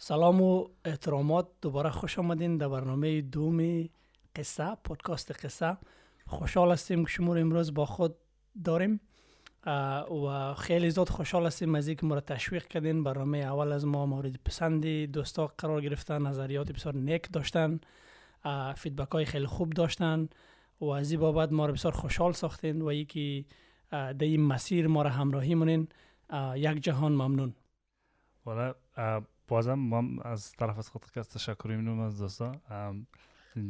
سلام و احترامات. دوباره خوش آمدین در برنامه دوم قصه پادکست قصه. خوشحال هستیم که شما رو امروز با خود داریم و خیلی زیاد خوشحال هستیم از اینکه ما تشویق کردین. برنامه اول از ما مورد پسندی دوستا قرار گرفتن نظریات بسیار نیک داشتن فیدبک های خیلی خوب داشتن و از این بابت ما را بسیار خوشحال ساختین و یکی در این مسیر ما را همراهی مونین. یک جهان ممنون. والا بازم ما از طرف از خود تشکر می‌کنم از دوستا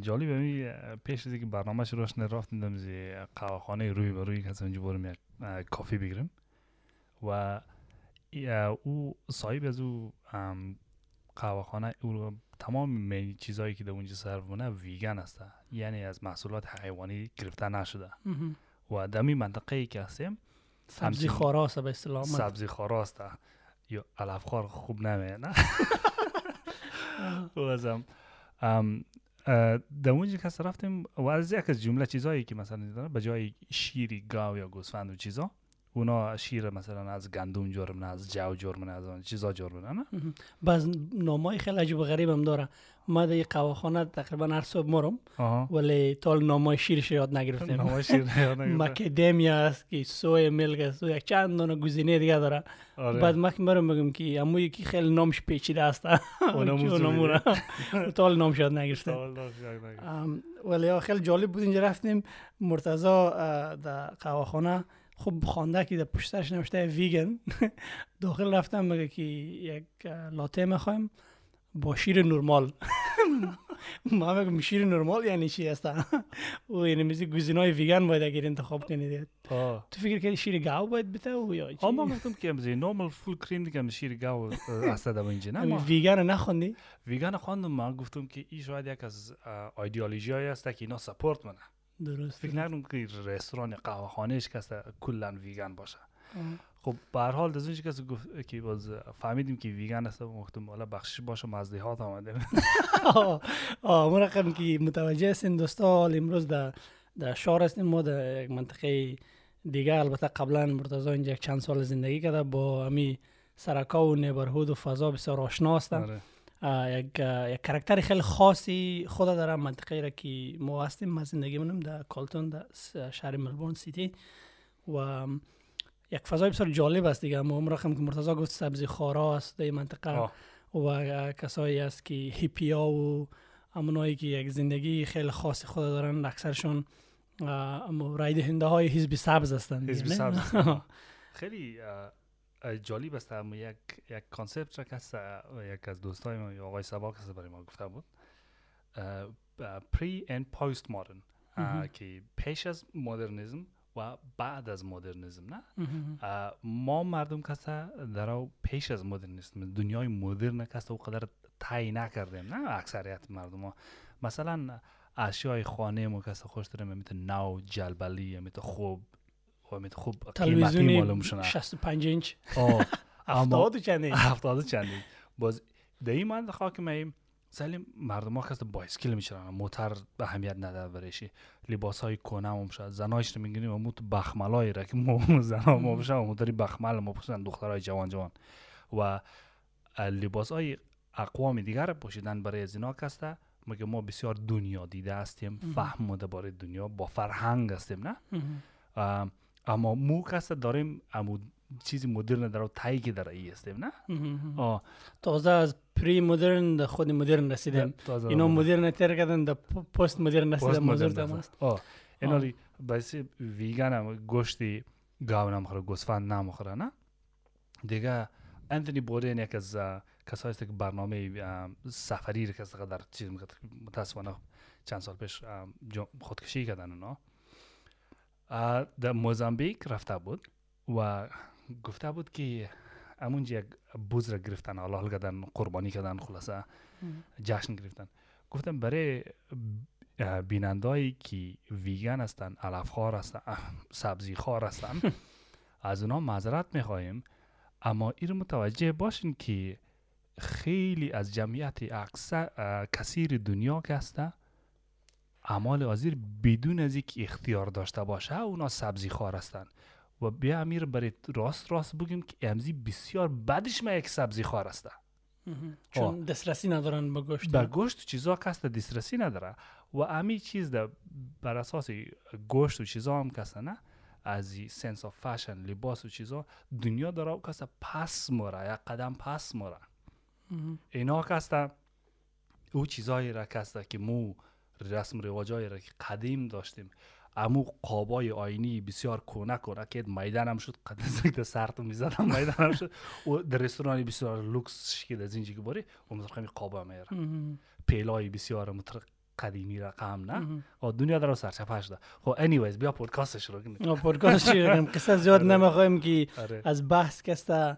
جالب می پیش از اینکه برنامه شروعش نرفتیم دم قهوه خانه روی به روی کسی اونجا برم یک کافی بگیرم و او صاحب از او قهوه خانه او تمام چیزهایی که در اونجا سرو مونه ویگن است. یعنی از محصولات حیوانی گرفته نشده. و در منطقه ای که هستیم سبزی خاراست به اصطلاح. سبزی خاراست. یا علفخوار خوب نمیه نه و در اونجا که رفتیم و از یک از جمله چیزهایی که مثلا دیدن به جای شیری گاو یا گوسفند و چیزا اونا شیر مثلا از گندم جرم از جو جرم از آن چیزا جرم نه باز نامای خیلی عجیب و غریب هم داره ما در قهوه خانه تقریبا هر صبح مرم ولی تال نامای شیرش یاد نگرفتیم. نامای شیر یاد مکدمیا است که سوی ملک است یک چند دونه گزینه دیگه داره. بعد ما که مرم بگم که امو یکی خیلی نامش پیچیده است. تال نامش یاد نگرفتیم. ولی خیلی جالب بود اینجا رفتیم. مرتضی در قهوه خانه خب خوانده که در پشتش نوشته ویگن. داخل رفتم مگه که یک لاته می‌خوایم با شیر نرمال. ما میگم شیر نرمال یعنی چی هست او یعنی میزی گزینای ویگن باید اگر انتخاب کنید. تو فکر کردی شیر گاو باید بته او یا چی؟ ما گفتم که میزی نورمال فول کریم دیگه شیر گاو است در اینجا. نه ویگن نخوندی؟ ویگن خواندم ما گفتم که این شاید یک از ایدئولوژی است که اینا سپورت منه. درست فکر نکنم که رستوران قهوه خانه که کلا ویگن باشه. خب به هر حال از که گفت که باز فهمیدیم که ویگن است گفتم حالا بخشش باشه مزدیحات آمده. آه مرقم که متوجه هستین دوستا امروز در در شهر هستیم ما در یک منطقه دیگه البته قبلا مرتضی اینجا چند سال زندگی کرده با امی سرکا و نیبرهود و فضا بسیار آشنا هستن. آره. یک یک کرکتر خیلی خاصی خود داره منطقه را که ما هستیم. ما زندگی منم در کالتون در شهر ملبورن city. و یک فضای بسیار جالب است دیگه. ما رقم که مرتضی گفت سبزی خوارا است در منطقه. و کسایی است که هیپیا و امونایی که یک زندگی خیلی خاصی خود دارن اکثرشون رای دهنده های حزب سبز هستند حزب سبز. خیلی جالب است اما یک یک concept را که یک از دوستای ما آقای سبا که برای ما گفته بود پری اند پوست مدرن که پیش از مدرنیزم و بعد از مدرنیزم نه؟ ما مردم کسا در پیش از مدرنیزم دنیای مدرن کسا او قدر تای نکردیم نه؟ اکثریت مردم ها. مثلا اشیای خانه ما کسا خوش داریم مثل نو جلبلی مثل خوب و خوب قیمتی معلوم شدن 65 اینچ. هفتاد چندین هفتاد چندین باز در این من خاک سلیم مردم ها کسی بایسکل میشرن موتر به اهمیت نداره برشی. لباس های کنه هم شد زنایش رو می‌گیریم و موت بخملایی را که ما زن ها ما بشن و داری بخمل ما پوشن دخترای جوان جوان. و لباس های اقوام دیگر پوشیدن برای از اینا کسته مگه ما بسیار دنیا دیده هستیم فهم درباره دنیا با فرهنگ هستیم نه؟ اما مو کسته داریم امو چیزی مدرن در تایی که در ای هستیم نه؟ تازه از پری مدرن در خود مدرن رسیدیم. اینا مدرن تر کردن در پست مدرن موضوع تام است اینا بس ویگن هم گوشتی گاو نمخوره گوسفند نمخوره نه؟ دیگه انتونی بورین یک از کسایی است که برنامه سفری رو که در چیز متاسفانه چند سال پیش خودکشی کردن اونا. در موزامبیک رفته بود و گفته بود که همونجا یک بوز را گرفتن حلال کردن قربانی کردن خلاصه جشن گرفتن. گفتم برای بینندایی که ویگن هستن علفخوار هستن سبزی خار هستن از اونا معذرت می‌خواهیم. اما این متوجه باشین که خیلی از جمعیت اکثر کثیر دنیا که هسته اعمال حاضر بدون از اینکه اختیار داشته باشه اونا سبزی خار هستن. و بیا امیر برای راست راست بگیم که امزی بسیار بدش ما یک سبزی خار هسته. چون دسترسی ندارن به گوشت. به گوشت چیزا کس دسترسی نداره. و امی چیز ده بر اساس گوشت و چیزا هم کس نه؟ از سنس آف فشن لباس و چیزا دنیا داره و کس پس مره یک قدم پس مره اینا کس او چیزایی را کس که مو رسم رواجایی را که قدیم داشتیم. امو قابای آینی بسیار کونه کونه که میدان هم شد قد سرتو می‌زدم. میدان هم شد. و در رستورانی بسیار لوکس که از اینجا که باری. و مثلا قابا میره پیلای بسیار متر قدیمی رقم نه. و دنیا در سرچپش ده. خب انیویز بیا پودکاست شروع کنیم پودکاست شروع کنیم قصه زیاد نمی‌خوایم که از بحث کستا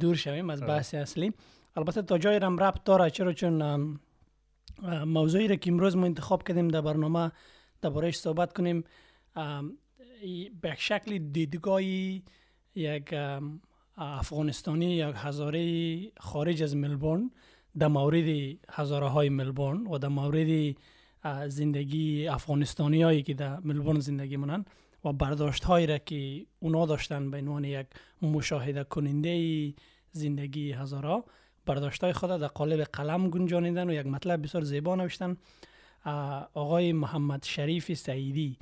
دور شویم از بحث اصلی. البته تا جای رم ربط داره چرا چون موضوعی را که امروز ما انتخاب کردیم در برنامه دربارهش صحبت کنیم. به شکل دیدگاهی یک افغانستانی یک هزاره خارج از ملبورن در مورد هزاره های ملبورن و در مورد زندگی افغانستانی هایی که در ملبورن زندگی منن و برداشت هایی را که اونا داشتن به عنوان یک مشاهده کننده زندگی هزاره برداشت های خود در قالب قلم گنجانیدن و یک مطلب بسیار زیبا نوشتن. آقای محمد شریف سعیدی.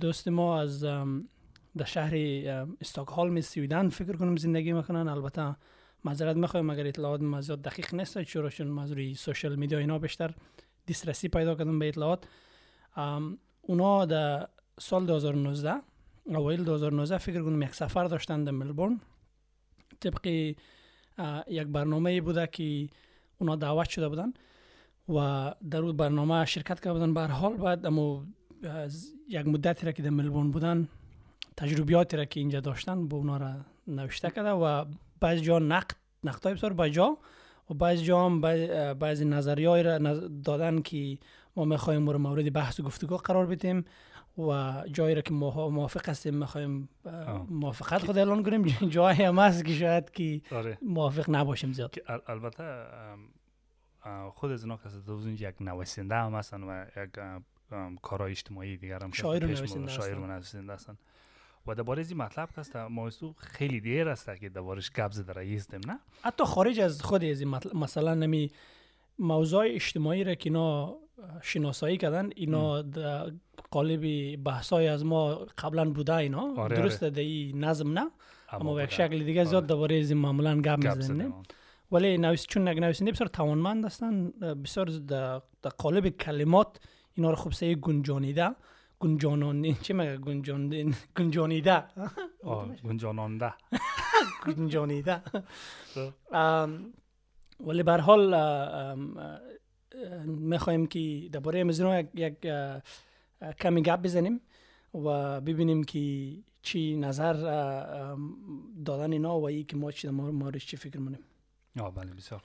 دوست ما از در شهر استاکهولم سویدن فکر کنم زندگی می‌کنن. البته معذرت می‌خوایم اگر اطلاعات ما زیاد دقیق نیست چرا چون مزوری سوشل میدیا اینا بیشتر دسترسی پیدا کردن به اطلاعات. اونا در سال 2019 اوایل 2019 فکر کنم یک سفر داشتن در ملبورن. طبق یک برنامه بوده که اونا دعوت شده بودن و در اون برنامه شرکت کرده بودن به حال بعد اما یک مدتی را که در ملبورن بودن تجربیاتی را که اینجا داشتن به اونا را نوشته کرده و بعضی جا نقد نقد بسیار با جا و بعضی جا هم بعضی نظریه را دادن که ما می‌خوایم مورد مورد بحث و گفتگو قرار بدیم و جایی را که موافق هستیم می‌خوایم موافقت خود اعلان کنیم. جایی هم هست که شاید که آره. موافق نباشیم زیاد. البته خود از اینا کسی دوزون یک نویسنده هم هستن و یک کارهای اجتماعی دیگر هم شاعر و نویسنده هستن. و درباره این مطلب هست موضوع خیلی دیر است که دربارش گپ زده رئیس نه؟ حتی خارج از خود از این مثلا نمی موضوع اجتماعی را که اینا شناسایی کردن اینا در قالب بحثای از ما قبلا بوده اینا. آره درسته آره. این نظم نه؟ اما, یک شکل دیگه زیاد آره. درباره این معمولا گپ می‌زنیم. ولی نویس چون نویسنده بسیار توانمند هستن بسیار در قالب کلمات اینا رو خوب سه گنجانیده. گنجانان چی مگه گنجان گنجانیده. گنجانانده. گنجانیده. ولی به حال می‌خوایم که درباره امزینا یک کمی گپ بزنیم و ببینیم که چی نظر دادن اینا و ای که ما چی مورش چی فکر منیم آه بله بسیار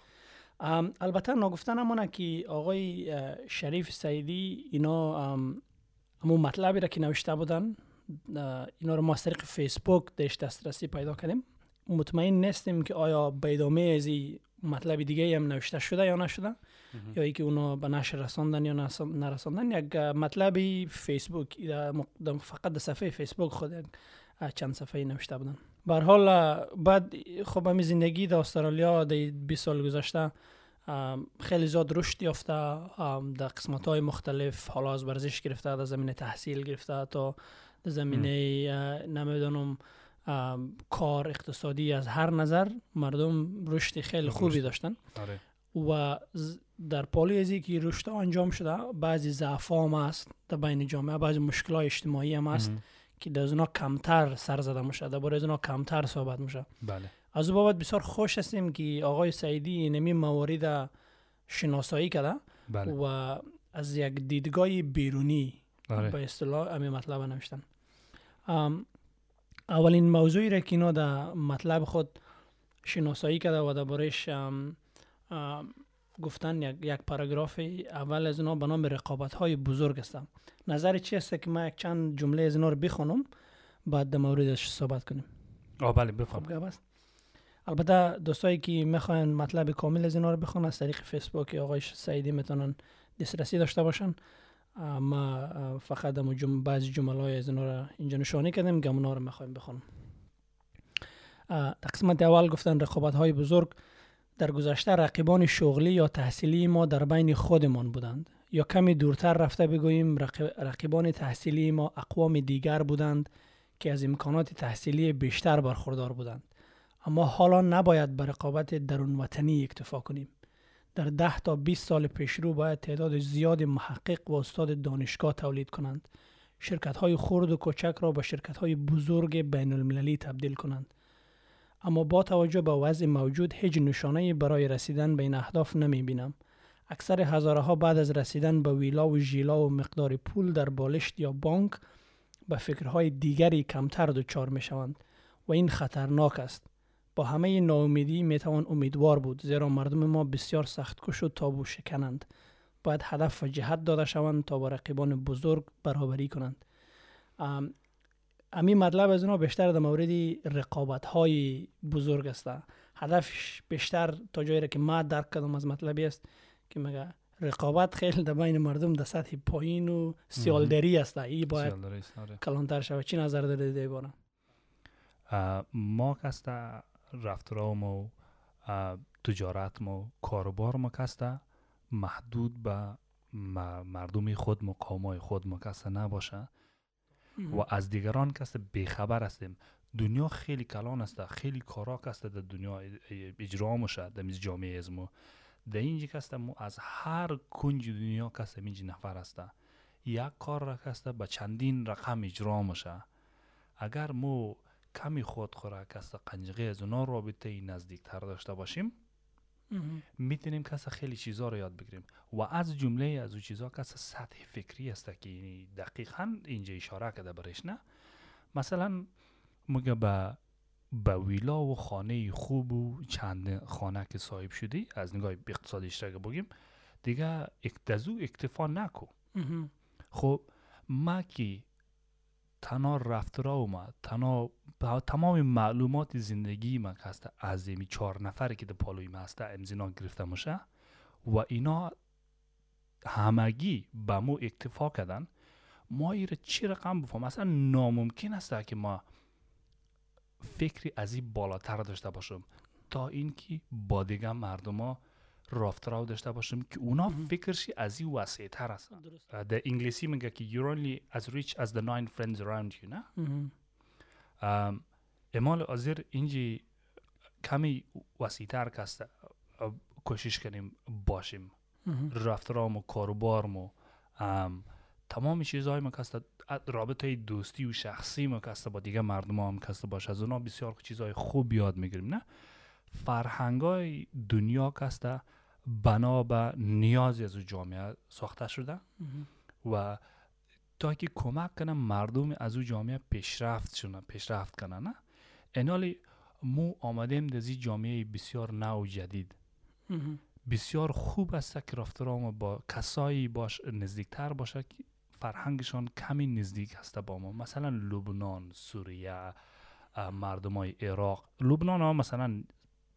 البته نگفتن همونه که آقای شریف سعیدی اینا همون مطلبی را که نوشته بودن اینا رو ما از طریق فیسبوک داشت دسترسی پیدا کردیم. مطمئن نیستیم که آیا بیدامه از مطلب دیگه هم نوشته شده یا نشده. یا ای که اونا به نشر رساندن یا نرساندن یک مطلبی فیسبوک فقط در صفحه فیسبوک خود چند صفحه نوشته بودن بر حال بعد خب همین زندگی در استرالیا در 20 سال گذشته خیلی زیاد رشد یافته در قسمت های مختلف حالا از ورزش گرفته در زمینه تحصیل گرفته تا در زمینه نمی‌دونم کار اقتصادی از هر نظر مردم رشد خیلی خوبی داشتن آره. و در پالی ازی که رشد انجام شده بعضی ضعف هم هست در بین جامعه بعضی مشکل اجتماعی هم هست که در اونا کمتر سر زده میشه در از اونا کمتر صحبت میشه بله از بابت بسیار خوش هستیم که آقای سعیدی اینمی موارد شناسایی کرده بله. و از یک دیدگاه بیرونی بله. به اصطلاح امی مطلب نوشتن اولین موضوعی را که اینا در مطلب خود شناسایی کرده و دربارش گفتن یک, یک پاراگراف اول از اینا به نام رقابت های بزرگ است نظر چی است که ما یک چند جمله از اینا رو بخونم بعد در موردش صحبت کنیم. آه بله بفهم البته دوستایی که می‌خواین مطلب کامل از اینا رو بخونن از طریق فیسبوک آقای سعیدی می‌تونن دسترسی داشته باشن. ما فقط هم جم... بعضی جمله های از اینا رو اینجا نشانی کردیم که اونا رو می‌خوایم بخونم. در قسمت اول گفتن رقابت های بزرگ در گذشته رقیبان شغلی یا تحصیلی ما در بین خودمان بودند. یا کمی دورتر رفته بگوییم رقیبان تحصیلی ما اقوام دیگر بودند که از امکانات تحصیلی بیشتر برخوردار بودند. اما حالا نباید به رقابت درون وطنی اکتفا کنیم. در ده تا 20 سال پیشرو باید تعداد زیاد محقق و استاد دانشگاه تولید کنند. شرکت های خرد و کوچک را به شرکت های بزرگ بین المللی تبدیل کنند. اما با توجه به وضع موجود هیچ نشانه برای رسیدن به این اهداف نمی بینم اکثر هزاره ها بعد از رسیدن به ویلا و ژیلا و مقدار پول در بالشت یا بانک به فکرهای دیگری کمتر دچار می شوند و این خطرناک است. با همه ناامیدی می توان امیدوار بود زیرا مردم ما بسیار سخت کش و تابو شکنند. باید هدف و جهت داده شوند تا با رقیبان بزرگ برابری کنند. امی مطلب از اونا بیشتر در مورد رقابت های بزرگ است. هدفش بیشتر تا جایی که ما درک کردم از مطلبی است که مگه رقابت خیلی در بین مردم در سطح پایین و سیالدری است. ای باید آره. کلانتر شود. چی نظر داره دیده بارم ما کسته رفترام و تجارت ما کاروبار ما کسته محدود به مردم خود مقامای خود ما کسته نباشه. و از دیگران کسته بیخبر هستیم. دنیا خیلی کلان است خیلی کارا کسته در دنیا اجرا میشه در جامعه از ما در اینجا کسته مو از هر کنج دنیا کسته اینجا نفر است یک کار را کسته به چندین رقم اجرا میشه. اگر مو کمی خود خوره کسته قنجقه از اونا رابطه نزدیک تر داشته باشیم می‌تونیم کس خیلی چیزها رو یاد بگیریم. و از جمله از او چیزها کس سطح فکری است که یعنی دقیقا اینجا اشاره کرده برش نه؟ مثلا مگه به به ویلا و خانه خوب و چند خانه که صاحب شدی از نگاه اقتصادیش را بگیم دیگه اکتزو اکتفا نکو خب ما که تنها رفترا ما تنها تمام معلومات زندگی ما هست از این چهار نفری که در پالوی ما هسته امزینا گرفته میشه و اینا همگی به مو اکتفا کردن. ما ایره چی رقم بفهم؟ اصلا ناممکن است که ما فکری از این بالاتر داشته باشم. تا اینکه با دیگه مردم ها رافتراو داشته باشیم که اونا فکرشی از این وسیع تر است در انگلیسی میگه که you're only as rich as the nine friends around you نه؟ امال آزیر اینجی کمی وسیع تر کسته کوشش کنیم باشیم. رفترام و کاروبارم و تمام چیزهای ما کسته رابطه دوستی و شخصی ما کسته با دیگه مردم هم کسته باشه از اونا بسیار چیزهای خوب یاد می‌گیریم نه؟ فرهنگ های دنیا کسته بنا به نیازی از جامعه ساخته شده و تا که کمک کنم مردم از او جامعه پیشرفت شدن پیشرفت کنن نه؟ انالی مو آمدیم در جامعه بسیار نو جدید. بسیار خوب است که رفتارم با کسایی باش نزدیکتر باشه که فرهنگشان کمی نزدیک هسته با ما. مثلا لبنان سوریه مردم های عراق. لبنان ها مثلا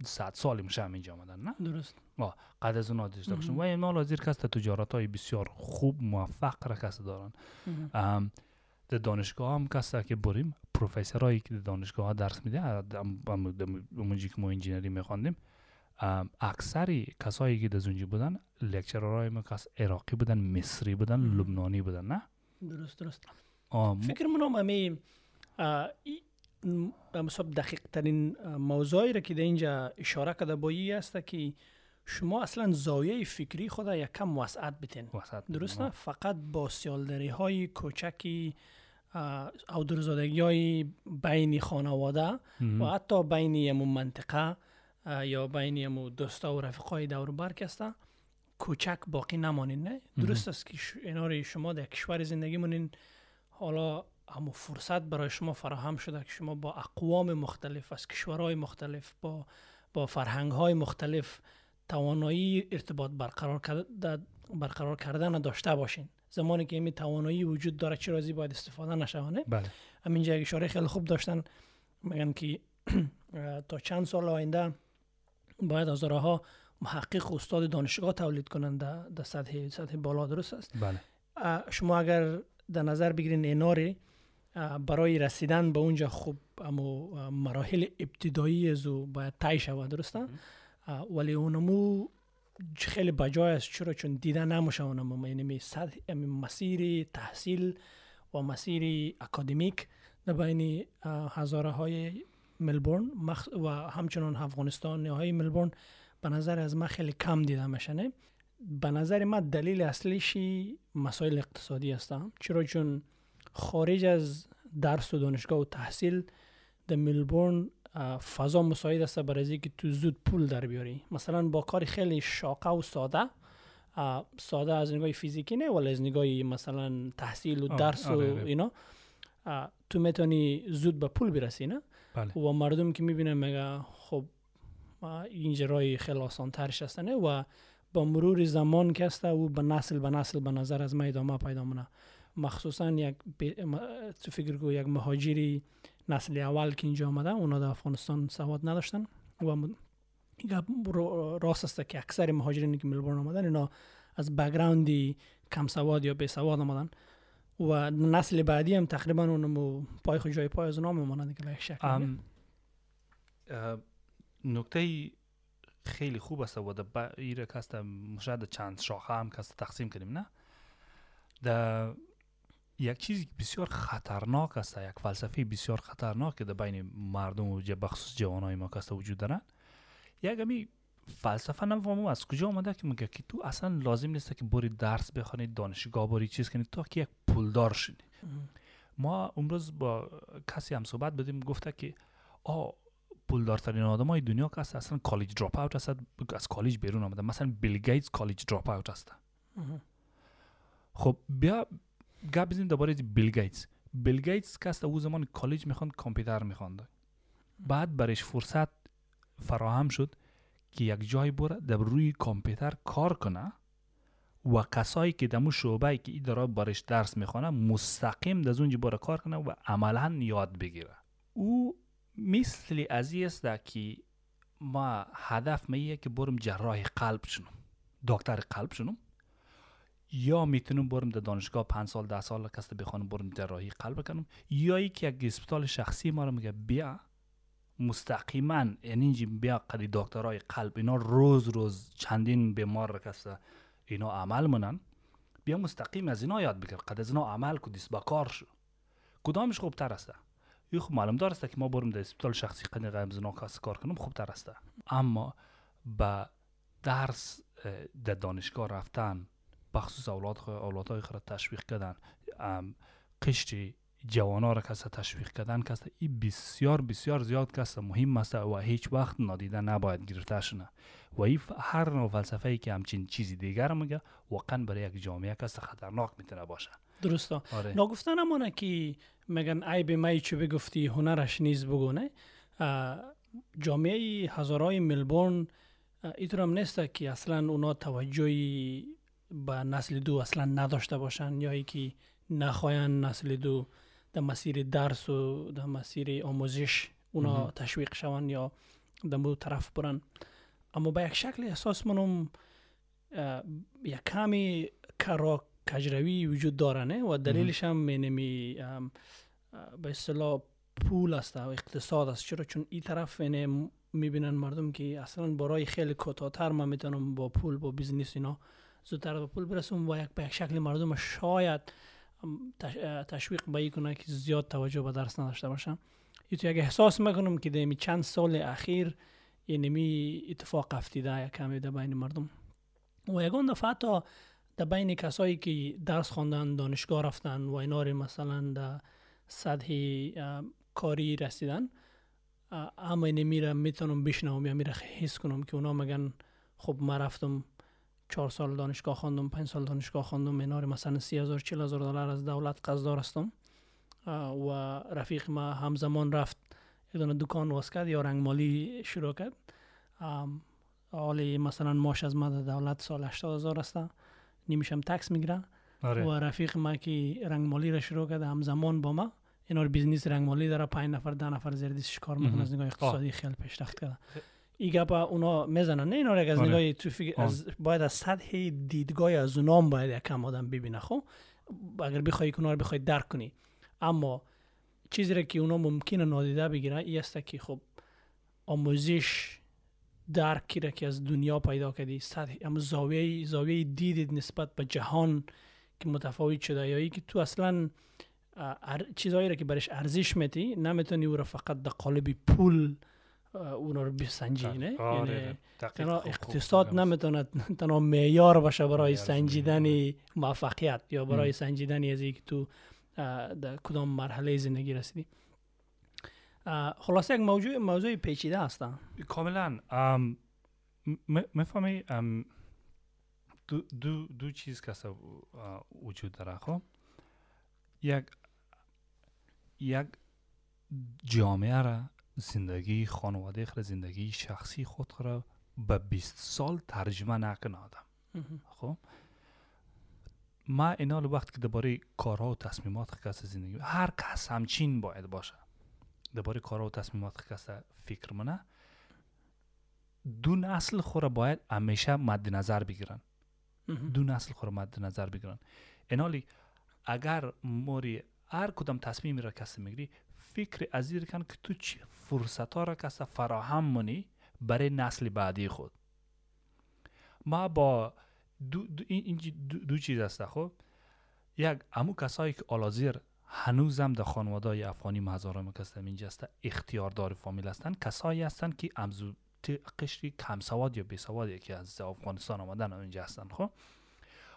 صد سال میشه اینجا آمدن نه؟ درست. آه قد از اون داشته باشن و این حاضر کست تجارت های بسیار خوب موفق را کست دارن. در دانشگاه هم کسته که بریم پروفسورایی که در دانشگاه ها درس میده اونجی که ما انجینری میخواندیم اکثری کسایی که در اونجا بودن لکچرارای ما کس عراقی بودن مصری بودن لبنانی بودن نه؟ درست درست. فکر منم امی مصاب دقیق ترین موضوعی را که در اینجا اشاره کرده بایی است که شما اصلا زاویه فکری خود یک کم وسعت بتین. درست نه فقط با سیالداری های کوچکی او درزادگی های بین خانواده و حتی بین یمو منطقه یا بین یمو دوستا و رفقای دور برک است. کوچک باقی نمانین نه؟ درست است که ایناری شما در کشور زندگی مونین. حالا همو فرصت برای شما فراهم شده که شما با اقوام مختلف از کشورهای مختلف با با فرهنگ های مختلف توانایی ارتباط برقرار, برقرار کردن داشته باشین. زمانی که این توانایی وجود داره چه رازی باید استفاده نشوانه بله. همینجا اشاره خیلی خوب داشتن میگن که تا چند سال آینده باید از ها محقق استاد دانشگاه تولید کنند در سطح سطح بالا درست است. بله. شما اگر در نظر بگیرین ایناری برای رسیدن به اونجا خوب اما مراحل ابتدایی از او باید تای شود درسته؟ ولی اونمو خیلی بجای است. چرا؟ چون دیده نمیشه اونمو یعنی سطح یعنی مسیر تحصیل و مسیر اکادمیک در بین هزاره های ملبورن. و همچنان افغانستان های ملبورن به نظر از من خیلی کم دیده میشنه به نظر من دلیل اصلیشی مسائل اقتصادی هستم چرا؟ چون خارج از درس و دانشگاه و تحصیل در ملبورن فضا مساعد است برای اینکه تو زود پول در بیاری. مثلا با کار خیلی شاقه و ساده ساده از نگاه فیزیکی نه ولی از نگاه مثلا تحصیل و آه، درس و آره، آره. اینا اه، تو می‌تونی زود به پول برسی نه؟ بله. و مردم که می‌بینن میگه خب اه، اینجا رای خیلی آسان ترش هستنه و با مرور زمان که است او به نسل به نسل به نظر از ما ادامه پیدا مونه مخصوصا یک تو فکر کو یک مهاجری نسل اول که اینجا آمده اونا در افغانستان سواد نداشتن و راست است که اکثر مهاجرینی که ملبورن آمدن اینا از بکگراندی کم سواد یا بی سواد آمدن. و نسل بعدی هم تقریبا اونمو پای خود جای پای از اونا میمونن دیگه به یک شکل نکته خیلی خوب است و در ایره که است شاید چند شاخه هم که است تقسیم کنیم نه؟ در یک چیزی که بسیار خطرناک است یک فلسفه بسیار خطرناک که در بین مردم و بخصوص جوانای ما است وجود دارن. یک امی فلسفه نفهمم از کجا آمده که میگه که تو اصلا لازم نیست که بری درس بخوانی دانشگاه بری چیز کنی تا که یک پولدار شدی. ما امروز با کسی هم صحبت بدیم گفته که آ پولدارترین آدم های دنیا که هست اصلا college dropout هست. از کالج بیرون آمده. مثلا بیل گیتس college dropout هست. خب بیا گپ بزنیم درباره بیل گیتس. بیل گیتس است او زمان کالج می‌خواند کامپیوتر می‌خواند بعد برش فرصت فراهم شد که یک جای بره در روی کامپیوتر کار کنه و کسایی که دمو شعبه که ای داره برش درس می‌خوانه مستقیم در اونجا بره کار کنه و عملا یاد بگیره. او مثل از این است که ما هدف میه که برم جراح قلب شنم. دکتر قلب شنم. یا می‌تونم برم در دانشگاه پنج سال ده سال کسته بخوانم برم جراحی قلب کنم یا ای که یک اسپیتال شخصی ما رو میگه بیا. مستقیما یعنی بیا قدی دکترای قلب اینا روز روز چندین بیمار کسته اینا عمل منن بیا مستقیم از اینا یاد بگیر. قد از اینا عمل کو دیست با کار شو. کدامش خوبتر است؟ یه خوب معلوم دار است که ما برم در اسپیتال شخصی قدی از اینا کس کار کنم خوبتر است. اما با درس در دانشگاه رفتن بخصوص اولاد اولادهای خود تشویق کردن. قشت جوانا را کسا تشویق کردن کسا این بسیار بسیار زیاد کسا مهم است و هیچ وقت نادیده نباید گرفته شنه و این هر نوع فلسفه ای که همچین چیزی دیگر میگه واقعا برای یک جامعه کسا خطرناک می‌تونه باشه. درسته. آره. ناگفتن همانه که میگن ای به می چه بگفتی هنرش نیز بگو نه اه، جامعه هزارای ملبورن اینطور هم نیست که اصلا اونا توجهی به نسل دو اصلا نداشته باشن یا ای که نخواهن نسل دو در مسیر درس و در مسیر آموزش اونا. تشویق شون یا در مو طرف برن. اما به یک شکل احساس منم یک کمی کرا کجروی وجود داره نه؟ و دلیلش هم اه، به اصطلاح پول است و اقتصاد است. چرا؟ چون این طرف اینه می‌بینن مردم که اصلا برای خیلی کوتاه‌تر من می‌تونم با پول با business اینا زودتر به پول برسم و یک به یک شکل مردم شاید تشویق به این کنه که زیاد توجه به درس نداشته باشن. یه تو یک احساس می‌کنم که در چند سال اخیر اینمی اتفاق افتیده یک کمی در بین مردم. و یگان دفعه حتی در بین کسایی که درس خواندن دانشگاه رفتن و اینا رو مثلا در سطح کاری رسیدن اما اینه میره می‌تونم بشنوم یا میره حس کنم که اونا میگن خب ما رفتم چهار سال دانشگاه خواندم پنج سال دانشگاه خواندم اینا رو مثلا سی هزار چل هزار دلار از دولت قرضدار هستم. و رفیق ما همزمان رفت یک دونه دکان واز کرد یا رنگ مالی شروع کرد. حالی مثلا معاش از ما دولت سال 80 هزار است. نیمیش هم tax می‌گیره. آره. و رفیق ما که رنگ مالی را شروع کرده همزمان با ما. اینا business رنگ مالی داره پنج نفر ده نفر زیر کار می‌کنه. از نگاه اقتصادی خیلی پیشرفت کرده. این گپ اونا می‌زنن. نه اینا رو از آره. نگاه از باید از سطح دیدگاه از اونا هم باید یک کم آدم ببینه. خب؟ اگر بخوای اونا رو بخوای درک کنی. اما چیزی را که اونا ممکنه نادیده بگیره این است که خب آموزش درکی را که از دنیا پیدا کردی سطح هم زاویه زاویه دیدید نسبت به جهان که متفاوت شده یا ای که تو اصلا چیزایی را که برش ارزش میتی نمی‌تونی او را فقط در قالب پول اه، اون رو بسنجی نه؟ آره، یعنی دقیق تنها اقتصاد. نمی‌تونه تنها معیار باشه برای سنجیدن. موفقیت یا برای. سنجیدن از اینکه تو در کدام مرحله زندگی رسیدی. خلاصه یک موضوع موضوع پیچیده است کاملا. ام، م- می‌فهمی؟ ام، دو, دو, دو چیز که وجود داره خب؟ یک یک جامعه را زندگی خانواده خود زندگی شخصی خود را به 20 سال ترجمه نکنه آدم. خب؟ ما اینا رو وقتی که درباره کارها و تصمیمات کس زندگی هر کس همچین باید باشه. درباره کارها و تصمیمات کس فکر منه دو نسل خود را باید همیشه مد نظر بگیرن. دو نسل خود را مد نظر بگیرن. اینالی اگر موری هر کدام تصمیمی را کسی می‌گیری فکر از کن که تو چی فرصت ها را کسی فراهم منی برای نسل بعدی خود. ما با دو, دو, این دو, دو چیز است خب. یک امو کسایی که آلازیر هنوزم در خانواده افغانی مزارم کستم اینجا است اختیاردار فامیل هستند کسایی هستند که امزو قشری کم سواد یا بی سواد که از افغانستان آمدن اینجا هستند خب.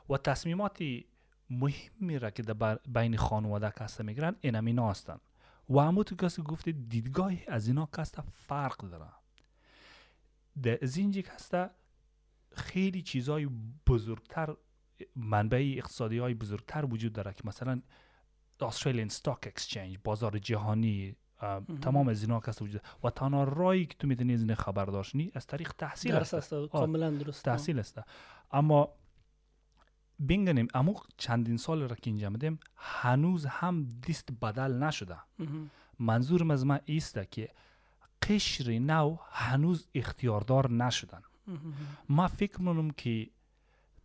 و تصمیماتی مهمی را که در بین خانواده کسته می‌گیرن این هم اینا هستند و همون تو کسی گفته دیدگاه از اینا کسته فرق داره در از اینجا کسته خیلی چیزای بزرگتر منبع اقتصادی های بزرگتر وجود داره که مثلا استرالین ستاک اکسچنج بازار جهانی. تمام از اینا کسته وجود داره. و تنها رایی که تو می‌تونی از این خبر داشتنی از طریق تحصیل است کاملا درست تحصیل است اما بینگنیم امو چندین سال را که اینجا مدیم هنوز هم دیست بدل نشده. منظورم از من ایسته که قشر نو هنوز اختیاردار نشدن. ما فکر منم که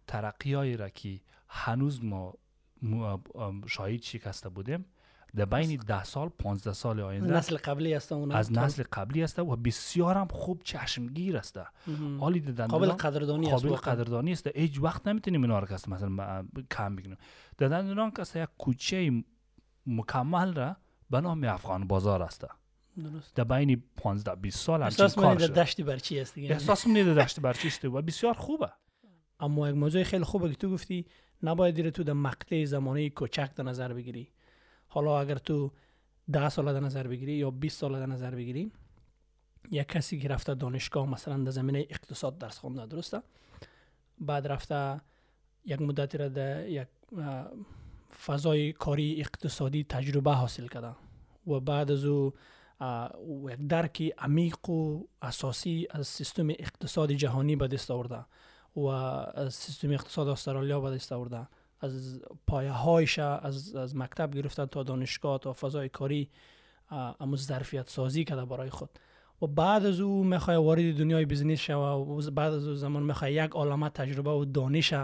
ترقی را که هنوز ما شاهد شکسته بودیم در بین ده سال پانزده سال آینده نسل قبلی است از نسل قبلی است و بسیار هم خوب چشمگیر است. حالی قابل قدردانی است. قابل. قدردانی است. هیچ وقت نمی‌تونیم اینا رو کس مثلا کم بگیریم. در دندان کس یک کوچه مکمل را به نام افغان بازار است. درست. در بین 15 20 سال همچین احساس کار شد. دشتی بر چی است دیگه؟ احساس میده داشته برچیست و بسیار خوبه. اما یک موضوع خیلی خوبه که تو گفتی نباید دیره تو در مقطع زمانه کوچک در نظر بگیری. حالا اگر تو ده ساله در نظر بگیری یا 20 ساله در نظر بگیری یک کسی که رفته دانشگاه مثلا در زمینه اقتصاد درس خونده درسته بعد رفته یک مدتی را در یک فضای کاری اقتصادی تجربه حاصل کرده و بعد از او یک درک عمیق و اساسی از سیستم اقتصاد جهانی به دست آورده و از سیستم اقتصاد استرالیا به دست آورده از پایه هایش از, از مکتب گرفته تا دانشگاه تا فضای کاری اما ظرفیت سازی کرده برای خود. و بعد از او می‌خوای وارد دنیای business شوه و بعد از او زمان می‌خوای یک عالمه تجربه و دانش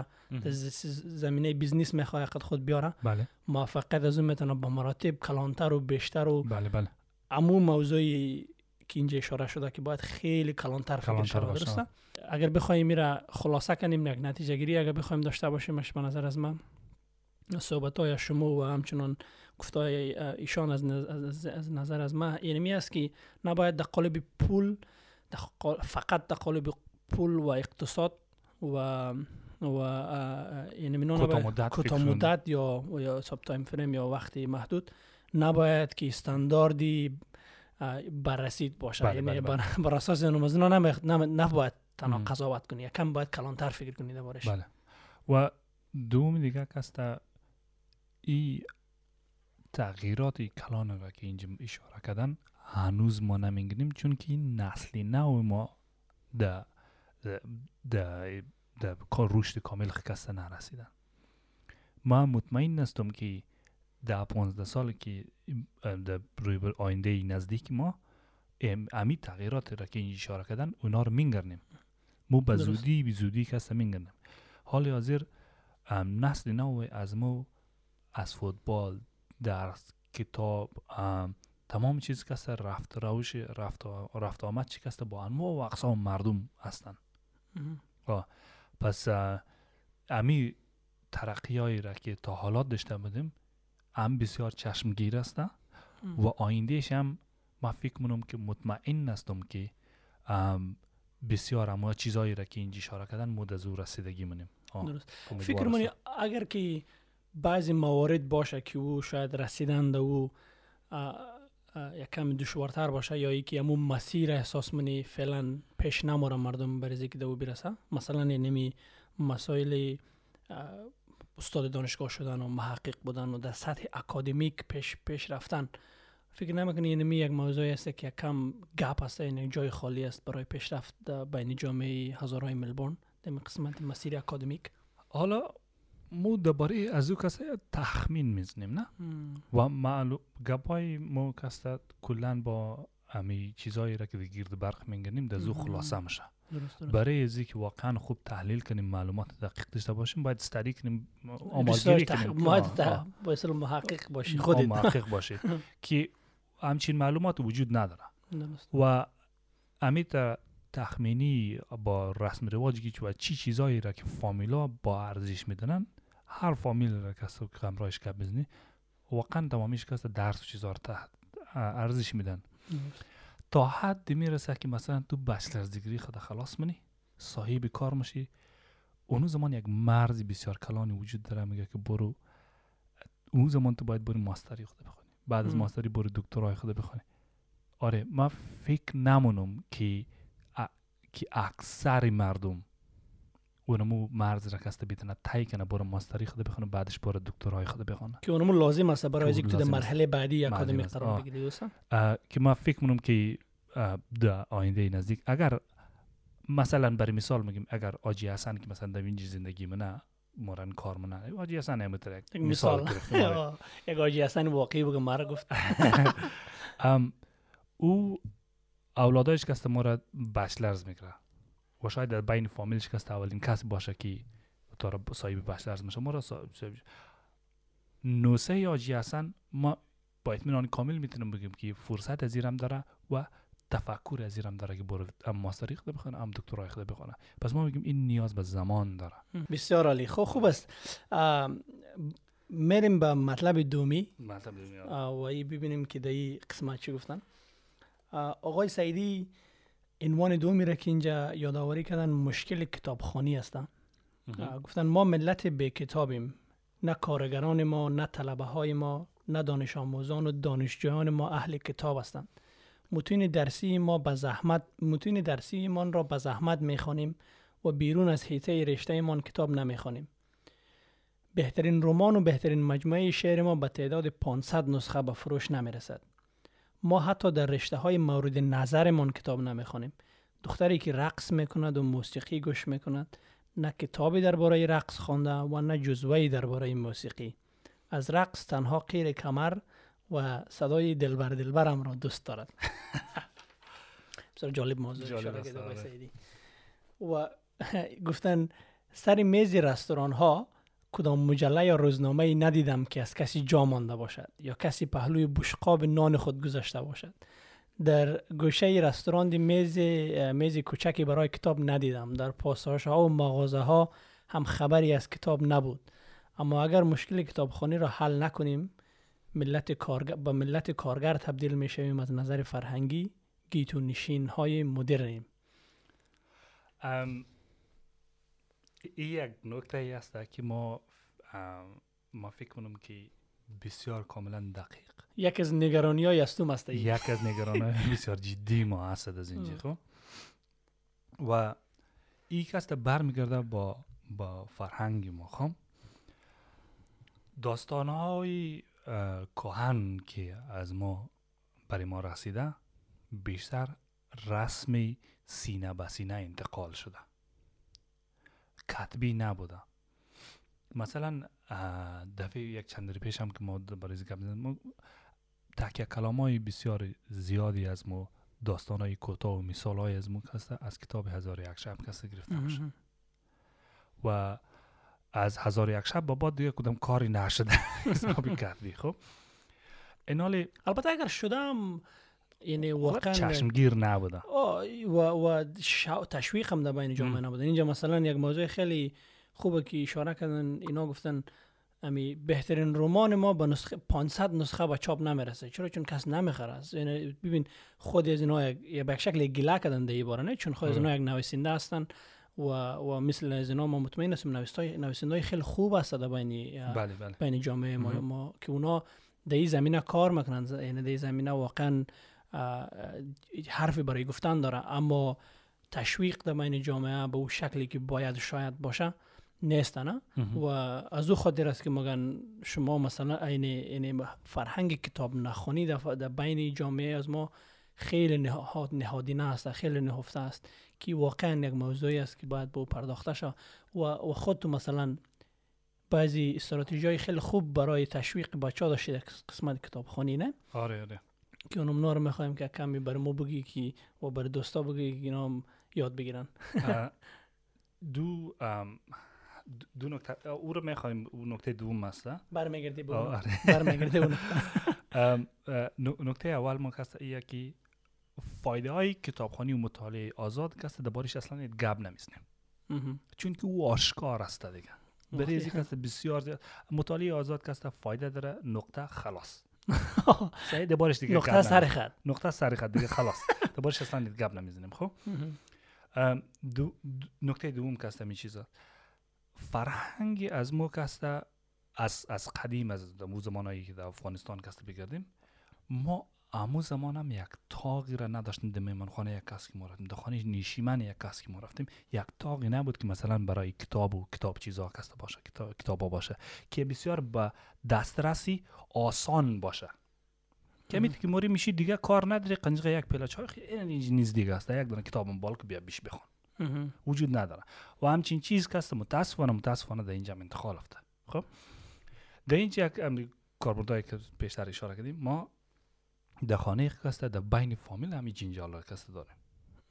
زمینه business می‌خوای قد خود بیاره. بله. موفقیت از اون می‌تونه به مراتب کلانتر و بیشتر و بله بله. عموم موضوعی که اینجا اشاره شده که باید خیلی کلانتر فکر شود باشه. درسته؟ اگر بخوایم میره خلاصه کنیم یک نتیجه گیری. اگر بخوایم داشته باشیمش به نظر از من صحبت های شما و همچنان گفتای ایشان از, نظ- از, از نظر از من اینمی است که نباید در قالب پول فقط در قالب پول و اقتصاد و و یعنی نباید- مدت یا یا ساب تایم فریم یا وقتی محدود نباید که استانداردی بررسید باشه. بله، یعنی بله، بله. بر, اساس اون از اینا نمی- نم- نباید تنها. قضاوت کنی. یکم باید کلانتر فکر کنی دربارش بله. و دوم دیگه کسته ای تغییرات کلان را که اینجا اشاره کردن هنوز ما نمی‌گیریم چون که این نسلی نو ما در در در کار رشد کامل کسته نرسیدن. ما مطمئن هستم که ده پانزده سال که در روی آینده نزدیک ما ام- امی تغییرات را که اینجا اشاره کردن اونا رو میگرنیم مو به. زودی به زودی کسته میگرنیم حال حاضر نسل نو از ما از فوتبال درس کتاب ام، تمام چیز که است رفت روش رفت رفت آمد چی با انواع و اقسام مردم هستند مهم. پس امی ترقی هایی را که تا حالات داشته بودیم هم بسیار چشمگیر است و آیندهش هم ما فکر منم که مطمئن هستم که ام، بسیار اما چیزهایی را که اینجا اشاره کردن مود از او رسیدگی منیم درست. فکر منی. اگر که بعضی موارد باشه که او شاید رسیدن او یکم دشوارتر باشه یا یکی همون مسیر احساس منی فعلا پیش نموره مردم برزی که دو برسه مثلا نمی مسائل استاد دانشگاه شدن و محقق بودن و در سطح اکادمیک پیش پیش رفتن فکر نمی‌کنی اینمی یک موضوعی است که کم گپ است این یک جای خالی است برای پیشرفت در بین جامعه هزارهای ملبورن در این قسمت مسیر اکادمیک؟ حالا مو درباره از او کسی تخمین می‌زنیم نه؟ و معلوم گپای مو کسته کلا با امی چیزهایی را که گرد برق میگنیم در زو. خلاصه میشه. برای ازی که واقعا خوب تحلیل کنیم معلومات دقیق داشته باشیم باید استدی کنیم آمالگیری کنیم. باید محقق باشی آه، خودت. محقق باشید که همچین معلومات وجود نداره. و امیت تخمینی با رسم رواجی که و چی چیزایی را که فامیلا با ارزش میدنن هر فامیل را که تو همراهش که بزنی واقعا تمامیش که درس و چیزا تحت ارزش میدن. تا حد می‌رسه که مثلا تو بچلرز دیگری خود خلاص منی صاحب کار میشی. اونو زمان یک مرزی بسیار کلانی وجود داره میگه که برو. اون زمان تو باید برو ماستری خود بخونی. بعد از. ماستری برو دکترای خود بخونی آره من فکر نمونم که ا... که اکثر مردم اونمو مرز را کسته بیتنه تایی کنه برو ماستری خود بخونه بعدش برو دکترای خود بخونه که اونمو لازم است برای از تو. مرحله بعدی اکادمی. قرار. بگیری که ما فکر کنم که در آینده نزدیک اگر مثلا برای مثال میگیم اگر آجی حسن که مثلا در اینجا زندگی منه مورن کار منه آجی حسن هم یک یک مثال. گرفتیم، آره. یک آجی حسن واقعی بگم مرا گفت. او اولادایش که ما را بچلرز میکره و شاید در بین فامیلش که اولین کس باشه که تو را صاحب بچلرز میشه. ما را نوسه آجی حسن ما با اطمینان کامل می‌تونم بگیم که فرصت از ایرم داره و تفکر از ایرم داره که برو هم ماستری خود بخونه هم دکترای خود بخونه پس ما میگیم این نیاز به زمان داره. بسیار عالی. خب خوب است. میریم به مطلب دومی. مطلب آه، و ای ببینیم که در این قسمت چی گفتن. آقای سعیدی عنوان دومی را که اینجا یادآوری کردن مشکل کتابخانی هستن. گفتن ما ملت به کتابیم. نه کارگران ما نه طلبه های ما نه دانش آموزان و دانشجویان ما اهل کتاب هستند متون درسی ما به زحمت متون درسی من را به زحمت می‌خوانیم و بیرون از حیطه رشته من کتاب نمی‌خوانیم. بهترین رمان و بهترین مجموعه شعر ما به تعداد 500 نسخه به فروش نمی‌رسد. ما حتی در رشته های مورد نظرمان کتاب نمی‌خوانیم. دختری که رقص می‌کند و موسیقی گوش می‌کند نه کتابی درباره رقص خوانده و نه جزوهی درباره موسیقی. از رقص تنها قیر کمر و صدای دلبر دلبرم را دوست دارد. بسیار جالب موضوع جالب آره. و گفتن سر میز رستوران ها کدام مجله یا روزنامه ای ندیدم که از کسی جا مانده باشد یا کسی پهلوی بشقاب نان خود گذاشته باشد. در گوشه رستوران دی میز میز کوچکی برای کتاب ندیدم. در پاساژ ها و مغازه ها هم خبری از کتاب نبود. اما اگر مشکل کتابخوانی را حل نکنیم ملت کارگر به ملت کارگر تبدیل می شویم از نظر فرهنگی گیتو نشین های مدرنیم. ام، این یک نکته ای است که ما ما فکر کنم که بسیار کاملا دقیق. یک از نگرانی های استوم است ای. یک از نگران بسیار جدی ما هست از اینجا خب؟ و این کست برمیگرده با با فرهنگ ما خب؟ داستان های کهن که از ما برای ما رسیده بیشتر رسمی سینه به سینه انتقال شده. کتبی نبوده. مثلا دفعه یک چند روز پیش هم که ما برای گپ ما تکیه کلام های بسیار زیادی از ما داستان های کوتاه و مثال های از ما هسته از کتاب هزار یک شب کسته گرفته باشه. و از هزار یک شب با بعد دیگه کدام کاری نشده. حسابی کردی خب؟ اینال البته اگر شدم یعنی واقعا چشمگیر نبوده آه، و و شا- تشویق هم در بین جامعه ام. نبوده اینجا مثلا یک موضوع خیلی خوبه که اشاره کردن اینا گفتن امی بهترین رمان ما به نسخه 500 نسخه به چاپ نمی‌رسه. چرا؟ چون کس نمی‌خره. یعنی ببین خود از اینا یک به شکل گله کردن در باره نه چون خود از آره. اینا یک نویسنده هستن. و و مثل از اینا ما مطمئن هستیم نویسنده خیلی خوب است در بین بله بله بین جامعه ما. ما که اونا در این زمینه کار می‌کنن یعنی در این زمینه واقعا حرفی برای گفتن داره اما تشویق در بین جامعه به اون شکلی که باید شاید باشه نیست نه. و از او خاطر است که مگن شما مثلا این فرهنگ کتاب نخونی در بین جامعه از ما خیلی نهاد نهادینه است خیلی نهفته است که واقعا یک موضوعی است که باید به او پرداخته شه و, و خود تو مثلا بعضی استراتژی های خیلی خوب برای تشویق بچه ها داشتید یک قسمت کتاب خونی نه؟ آره آره. که اونم رو می‌خوایم که کمی برای ما بگی که و برای دوستا بگی که اینا هم یاد بگیرن. دو دو- نکته او رو می‌خوایم اون نکته دوم است برمیگردی به آره. برمیگردی نکته. اول ما کست ایه که فایده های کتابخوانی و مطالعه آزاد کست دربارش اصلا یک گپ نمی‌زنیم. چون که او آشکار است دیگه. برای واقعی. کست بسیار زیاد. مطالعه آزاد کست فایده داره. نقطه خلاص. صحیح دربارش دیگه نقطه گپ سر نمی‌زنیم. خط. نقطه سر خط دیگه خلاص. دربارش اصلا گپ نمی‌زنیم خب؟ دو نکته دوم است این چیزا. فرهنگ از ما است از از قدیم از دمو زمانایی که در افغانستان است بگردیم ما تاقی را نداشتیم در میمانخانه یک کس که ما رفتیم. در خانه نشیمن یک کس که ما رفتیم. یک تاقی نبود که مثلا برای کتاب و کتاب چیزا کسته باشه کتاب کتابا باشه. که بسیار به دسترسی آسان باشه. که موری میشی دیگه کار نداری قنجقه یک پیلا چای این دیگه است. یک دونه کتاب بال که بیا بیش بخون. وجود نداره. و همچین چیز که است متاسفانه متاسفانه در اینجا هم انتقال افته خب؟ در اینجا یک کاربردهایی که پیشتر اشاره کردیم. ما در خانه است در بین فامیل همی جنجال داریم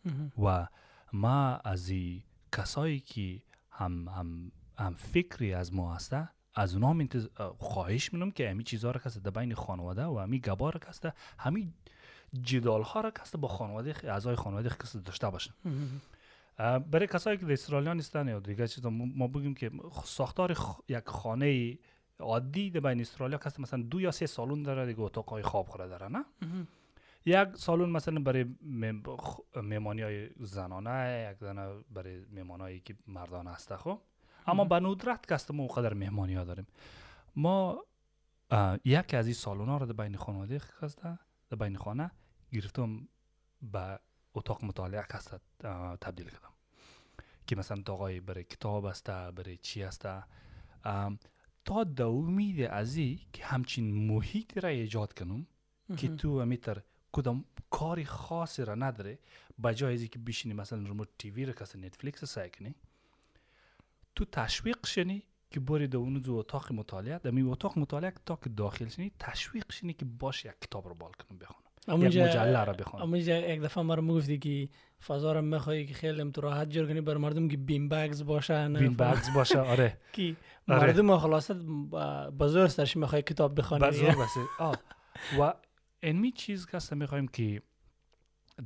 مهم. و ما از کسایی که هم, هم, هم فکری از ما هسته از اونا هم. خواهش منم که همی چیزها را کسته در بین خانواده و همی گبا را کسته همی جدال ها را کسته با خانواده اعضای خانواده کسته داشته باشن برای کسایی که در استرالیا نیستن یا دیگه چیزا ما بگیم که ساختار خ- یک خانه عادی در بین استرالیا کسی مثلا دو یا سه سالن داره دیگه اتاقای خواب خوره داره نه. یک سالن مثلا برای مهمانی های زنانه یک دانه برای مهمانایی که مردانه هسته خب؟ اما. به ندرت است ما قدر مهمانی ها داریم. ما یکی از این سالن ها رو در بین خانواده هسته در بین خانه گرفتم به اتاق مطالعه اه، تبدیل کردم. که مثلا اتاقای برای کتاب است برای چی ام، تا در امید از این که همچین محیط را ایجاد کنم که. تو امیتر کدام کاری خاصی را نداره بجای از اینکه بشینی مثلا ریموت تیوی را کسی نتفلیکس سعی کنی تو تشویق شنی که بری در اون اتاق مطالعه در می اتاق مطالعه تا که داخل شنی تشویق شنی که باش یک کتاب رو بال کنم بخونم یک مجله را بخونم امونجا یک دفعه ما رو می‌گفتی که فضا رو میخوایی که خیلی تو راحت جور کنی بر مردم که بین بگز باشه نه بین بگز باشه آره که آره. مردم خلاصت بزرگ سرش می‌خوای کتاب بخوانی بزرگ آه. و اینمی چیز که می‌خوایم که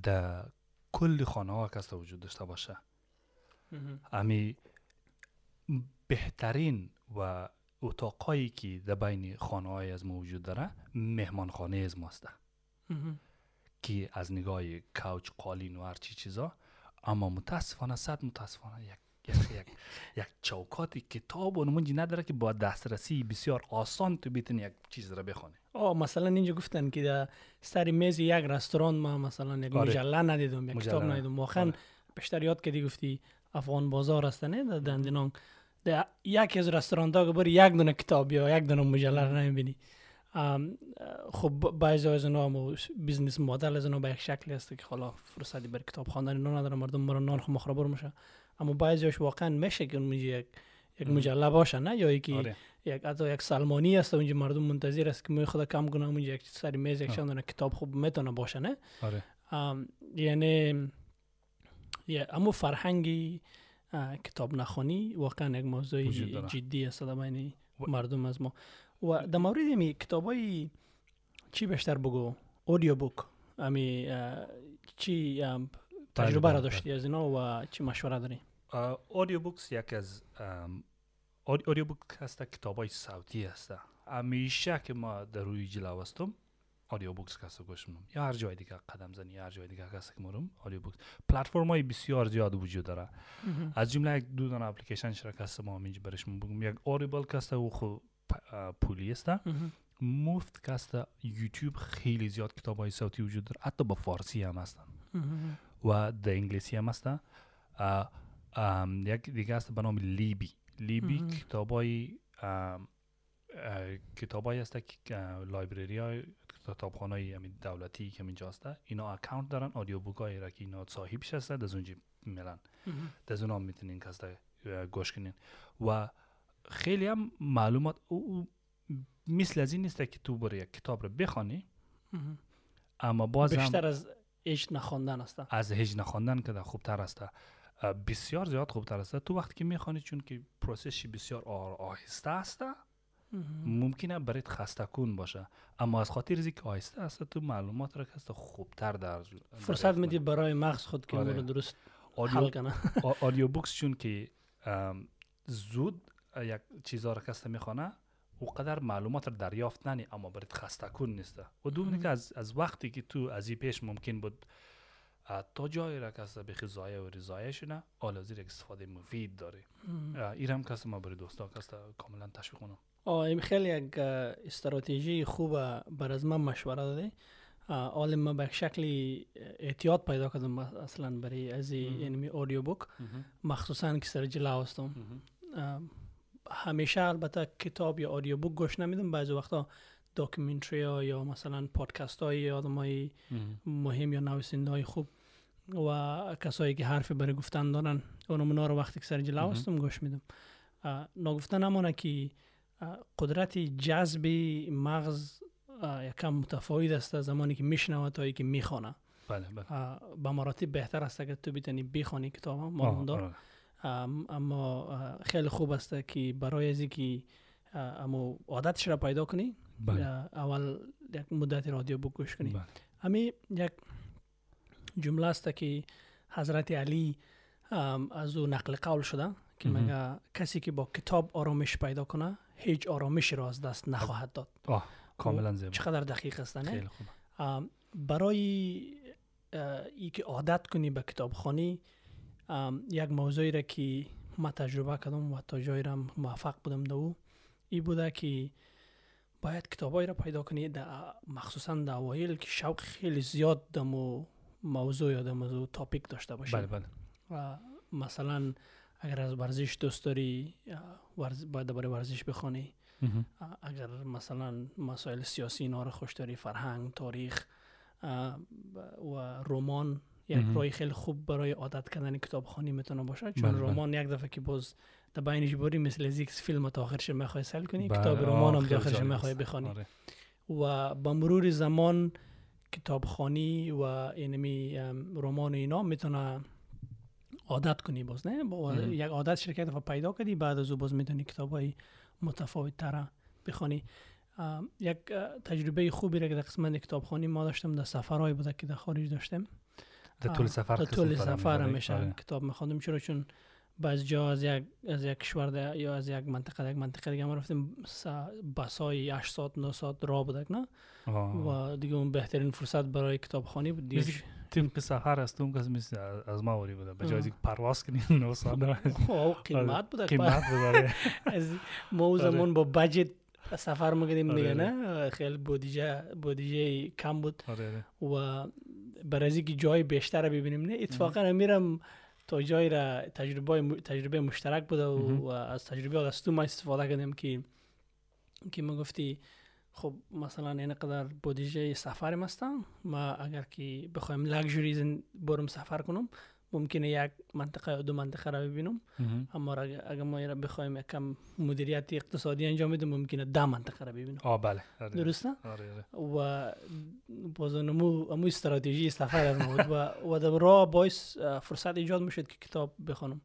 در کل خانه ها است وجود داشته باشه. امی بهترین و اتاقایی که در بین خانه های از ما وجود داره مهمان خانه از ماست. که از نگاه کوچ قالین و هرچی چیزا اما متاسفانه صد متاسفانه یک یک, یک, یک چوکات کتاب و نمونجی نداره که با دسترسی بسیار آسان تو بتونی یک چیز را بخونی آه مثلا اینجا گفتن که در سر میز یک رستوران ما مثلا یک آره. مجله ندیدم یک کتاب. ندیدم واقعا آره. بیشتر یاد کردی گفتی افغان بازار است نه در دندنان در یکی از رستوران ها بری یک دونه کتاب یا یک دونه مجله نمی‌بینی خب بعضی از اینا هم بیزنس مدل از اینا به یک شکلی هست که حالا فرصتی برای کتاب خواندن اینا نداره مردم برای نان خو مخربر میشه اما بعضیش واقعا میشه که اونجا یک یک. مجله باشه نه یا یکی آره. یک حتی یک سلمانی است اونجا مردم منتظر است که می خدا کم کنه اونجا یک سری میز یک دونه کتاب خوب می‌تونه باشه نه آره یعنی اما فرهنگی کتاب نخونی واقعا یک موضوع. جدی است و- مردم از ما و در مورد می کتاب های چی بیشتر بگو؟ اودیو بوک امی چی تجربه را. داشتی از اینا و چی مشوره داری؟ اودیو بوکس یک از اودیو بوک هست کتاب های صوتی هست. همیشه که ما در روی جلو هستم اودیو بوکس کسا گوش میدم یا هر جای دیگه قدم زنی یا هر جای دیگه کسی که مرم اودیو بوکس پلتفرم های بسیار زیاد وجود داره. از جمله یک دو دانه اپلیکیشن شرکت هست ما اینجا برش بگم یک اوریبل کسته و خو اه، پولی است. مفت کسته یوتیوب خیلی زیاد کتاب های صوتی وجود داره حتی با فارسی هم هستن. و در انگلیسی هم هستن یک دیگه هست به نام لیبی لیبی مهم. کتابای کتابایی هست که لایبرری های کتابخانه های همین دولتی که اینجا هست اینا اکاونت دارن آدیو بوک های را که اینا صاحبش هست از اونجا مهم. از اونا می‌تونین کسته گوش کنین و خیلی هم معلومات او, او مثل از این نیست که تو برای یک کتاب رو بخوانی. اما باز بیشتر از ایش نخواندن است از هج نخواندن که خوبتر است بسیار زیاد خوبتر است تو وقتی که می‌خوانی چون که پروسسش بسیار آهسته است ممکنه برایت خسته کن باشه اما از خاطر که آهسته است تو معلومات را که خوبتر در فرصت میدی. برای مغز خود که آره. درست آدیو حل کنه آدیو بوکس چون که زود یک چیزا را کسته میخوانه او قدر معلومات را دریافت ننی اما برات خسته کن نیسته. و دوم. که از, از وقتی که تو از این پیش ممکن بود تا جایی را کسته بخی زایه و رضایه شنه حالا یک استفاده مفید داره هم کسته ما برای دوستا کسته کاملا تشویق کنم. این خیلی یک استراتژی خوبه بر از من مشوره داده. حال ما به شکلی احتیاط پیدا کردم اصلا برای از. این اودیو بوک. مخصوصا که سر جلو هستم همیشه البته کتاب یا آدیو بوک گوش نمیدم. بعضی وقتا داکیومنتری ها یا مثلا پادکست های آدم های مهم. یا نویسنده های خوب و کسایی که حرفی برای گفتن دارن اونم رو وقتی که سر جلو. هستم گوش میدم. نگفته نمانه که قدرت جذب مغز یکم متفاوت است زمانی که میشنوه تا که می‌خوانه بله بله. به مراتب بهتر است اگر تو بتونی بخوانی کتاب. ام- اما خیلی خوب است که برای از که امو عادتش را پیدا کنی بله. اول یک مدت رادیو بوک گوش کنی. بله. امی یک جمله است که حضرت علی از او نقل قول شده که. مگه کسی که با کتاب آرامش پیدا کنه هیچ آرامشی را از دست نخواهد داد. آه کاملا زیبا. چقدر دقیق است نه؟ خیلی خوب. برای ای که عادت کنی به کتاب خانی یک موضوعی را که ما تجربه کردم و تا جایی را موفق بودم دو او ای بوده که باید کتابایی را پیدا کنی در مخصوصا در اوایل که شوق خیلی زیاد دمو موضوع یا دمو تاپیک داشته باشی بله بله. و مثلا اگر از ورزش دوست داری ورز باید برای ورزش بخوانی اگر مثلا مسائل سیاسی اینا رو خوش داری فرهنگ تاریخ و رمان یک. رای خیلی خوب برای عادت کردن کتابخوانی می‌تونه باشه چون بله، بله. رمان یک دفعه که باز در بینش بری مثل از یک فیلم تا آخرش می‌خوای سل کنی بله، کتاب رمان هم آخرش می‌خوای. بخوانی آره. و با مرور زمان کتابخوانی و اینمی رمان و اینا می‌تونه عادت کنی باز نه با. یک عادت شرکت دفعه پیدا کردی بعد از او باز می‌تونی کتاب های متفاوت تر بخوانی یک تجربه خوبی را که در قسمت کتابخوانی ما داشتم در سفرهایی بوده که در خارج داشتم در طول سفر در قسم طول سفر؟ همیشه آره. کتاب میخواندم چرا چون بعض جا از یک از یک کشور یا از یک منطقه در یک منطقه دیگه ما رفتیم بس های 8 ساعت 9 ساعت راه بودک نه. و دیگه اون بهترین فرصت برای کتابخوانی بود دیگه تیم که سفر است اون مثل از- ما وری بوده به جای پرواز کنیم نو ساعت او قیمت بود قیمت بذاره از ما آره. زمان با بجت سفر می‌کردیم آره، دیگه آره. نه خیلی بودجه بودجه کم بود آره آره. و برای از اینکه جای بیشتر رو ببینیم نه اتفاقا میرم تا جای را تجربه تجربه مشترک بوده و. و از تجربه از تو ما استفاده کردیم که که ما گفتی خب مثلا اینقدر بودجه سفرم هستم ما اگر که بخوایم لگژری برم سفر کنم ممکنه یک منطقه یا دو منطقه را ببینم. اما اگر اگر ما را بخوایم یکم مدیریت اقتصادی انجام بدیم ممکنه ده منطقه را ببینم. آه بله. آره. درسته؟ آره آره. و باز امو امو استراتژی سفر از بود و و در راه باعث فرصت ایجاد می‌شد که کتاب بخونم.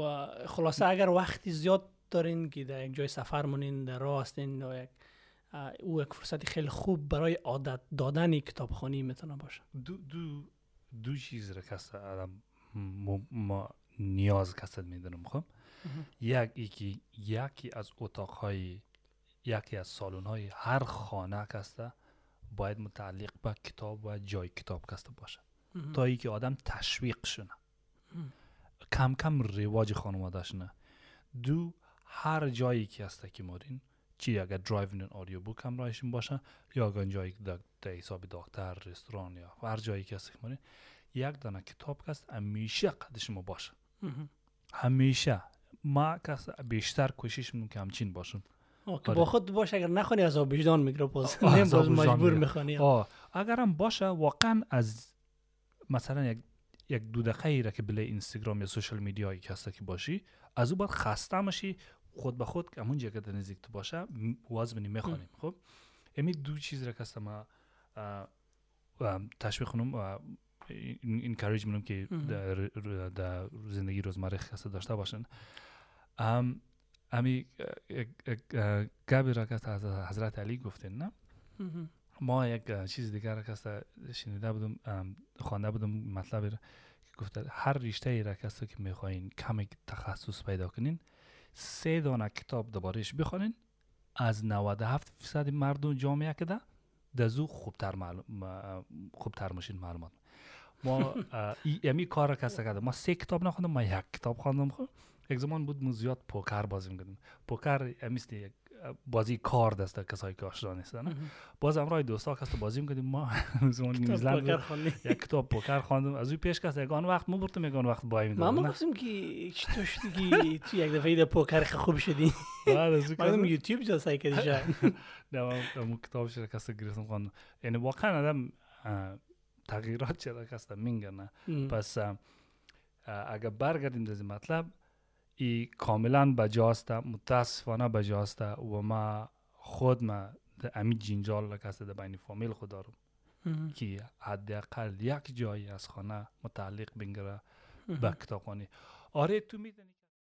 و خلاصه اگر وقتی زیاد دارین که در یک جای سفر مونین در راه هستین یا یک او یک فرصت خیلی خوب برای عادت دادن کتابخانی می‌تونه باشه. دو دو دو چیز را کس آدم م- ما نیاز کسد می‌دونم خب؟ یک یکی یکی از اتاقهای یکی از سالن‌های هر خانه کسته باید متعلق به کتاب و جای کتاب کسته باشه. تا ای که آدم تشویق مم. کم کم رواج خانواده شنه دو هر جایی که هسته که مارین چی اگر درایو آدیو بوک هم رایشون باشه یا اگر جایی در حساب دکتر رستوران یا هر جایی که مارین یک دانه کتاب کست همیشه قد شما باشه. همیشه. ما کس بیشتر کوشش می‌کنم که همچین باشم. آره. با خود باشه اگر نخونی از وجدان می‌گیره باز باز مجبور. می‌خوانی آه اگرم باشه واقعا از مثلا یک یک دو دقیقه ای را که بله اینستاگرام یا سوشال میدیایی که هسته که باشی از او باید خسته مشی خود به خود همون جگه در نزدیک تو باشه بینی می‌خوانیم خب امی دو چیز را که ما تشویق کنم انکاریج منم که. در, زندگی روزمره کسی داشته باشن ام امی گبی را که از حضرت علی گفتین نه. ما یک چیز دیگر را که شنیده بودم خوانده بودم مطلبی را که گفته هر رشته ای را که که می‌خواین کمی تخصص پیدا کنین سه دانه کتاب دربارهش بخونین از 97 فیصد مردم جامعه که ده دزو خوبتر معلوم خوبتر ماشین معلومات. ما امی کار را است کرده ما سه کتاب نخوندم ما یک کتاب خواندم خب. یک زمان بود ما زیاد پوکر بازی می‌کردیم. پوکر امیست یک بازی کار دست کسایی که آشنا نیستن. باز همراه دوستا کس بازی می‌کردیم ما زمان نیوزلند. یک کتاب پوکر خواندم. از او پیش کس یگان وقت مو برتم یگان وقت بای ما می‌دادم ما گفتیم که چطور شدی که تو یک دفعه ایده پوکر خوب شدی؟ مردم یوتیوب جا سعی کردی شاید نه من اون کتاب شده کس گرفتم خواندم. یعنی واقعا آدم تغییرات چرا کس میگن. پس اگر برگردیم در مطلب ای کاملا بجاست متاسفانه بجاست و ما خود ما در امی جنجال کس در بین فامیل خود دارم. که حداقل یک جایی از خانه متعلق بنگره. به کتابخانه آره تو می‌دونی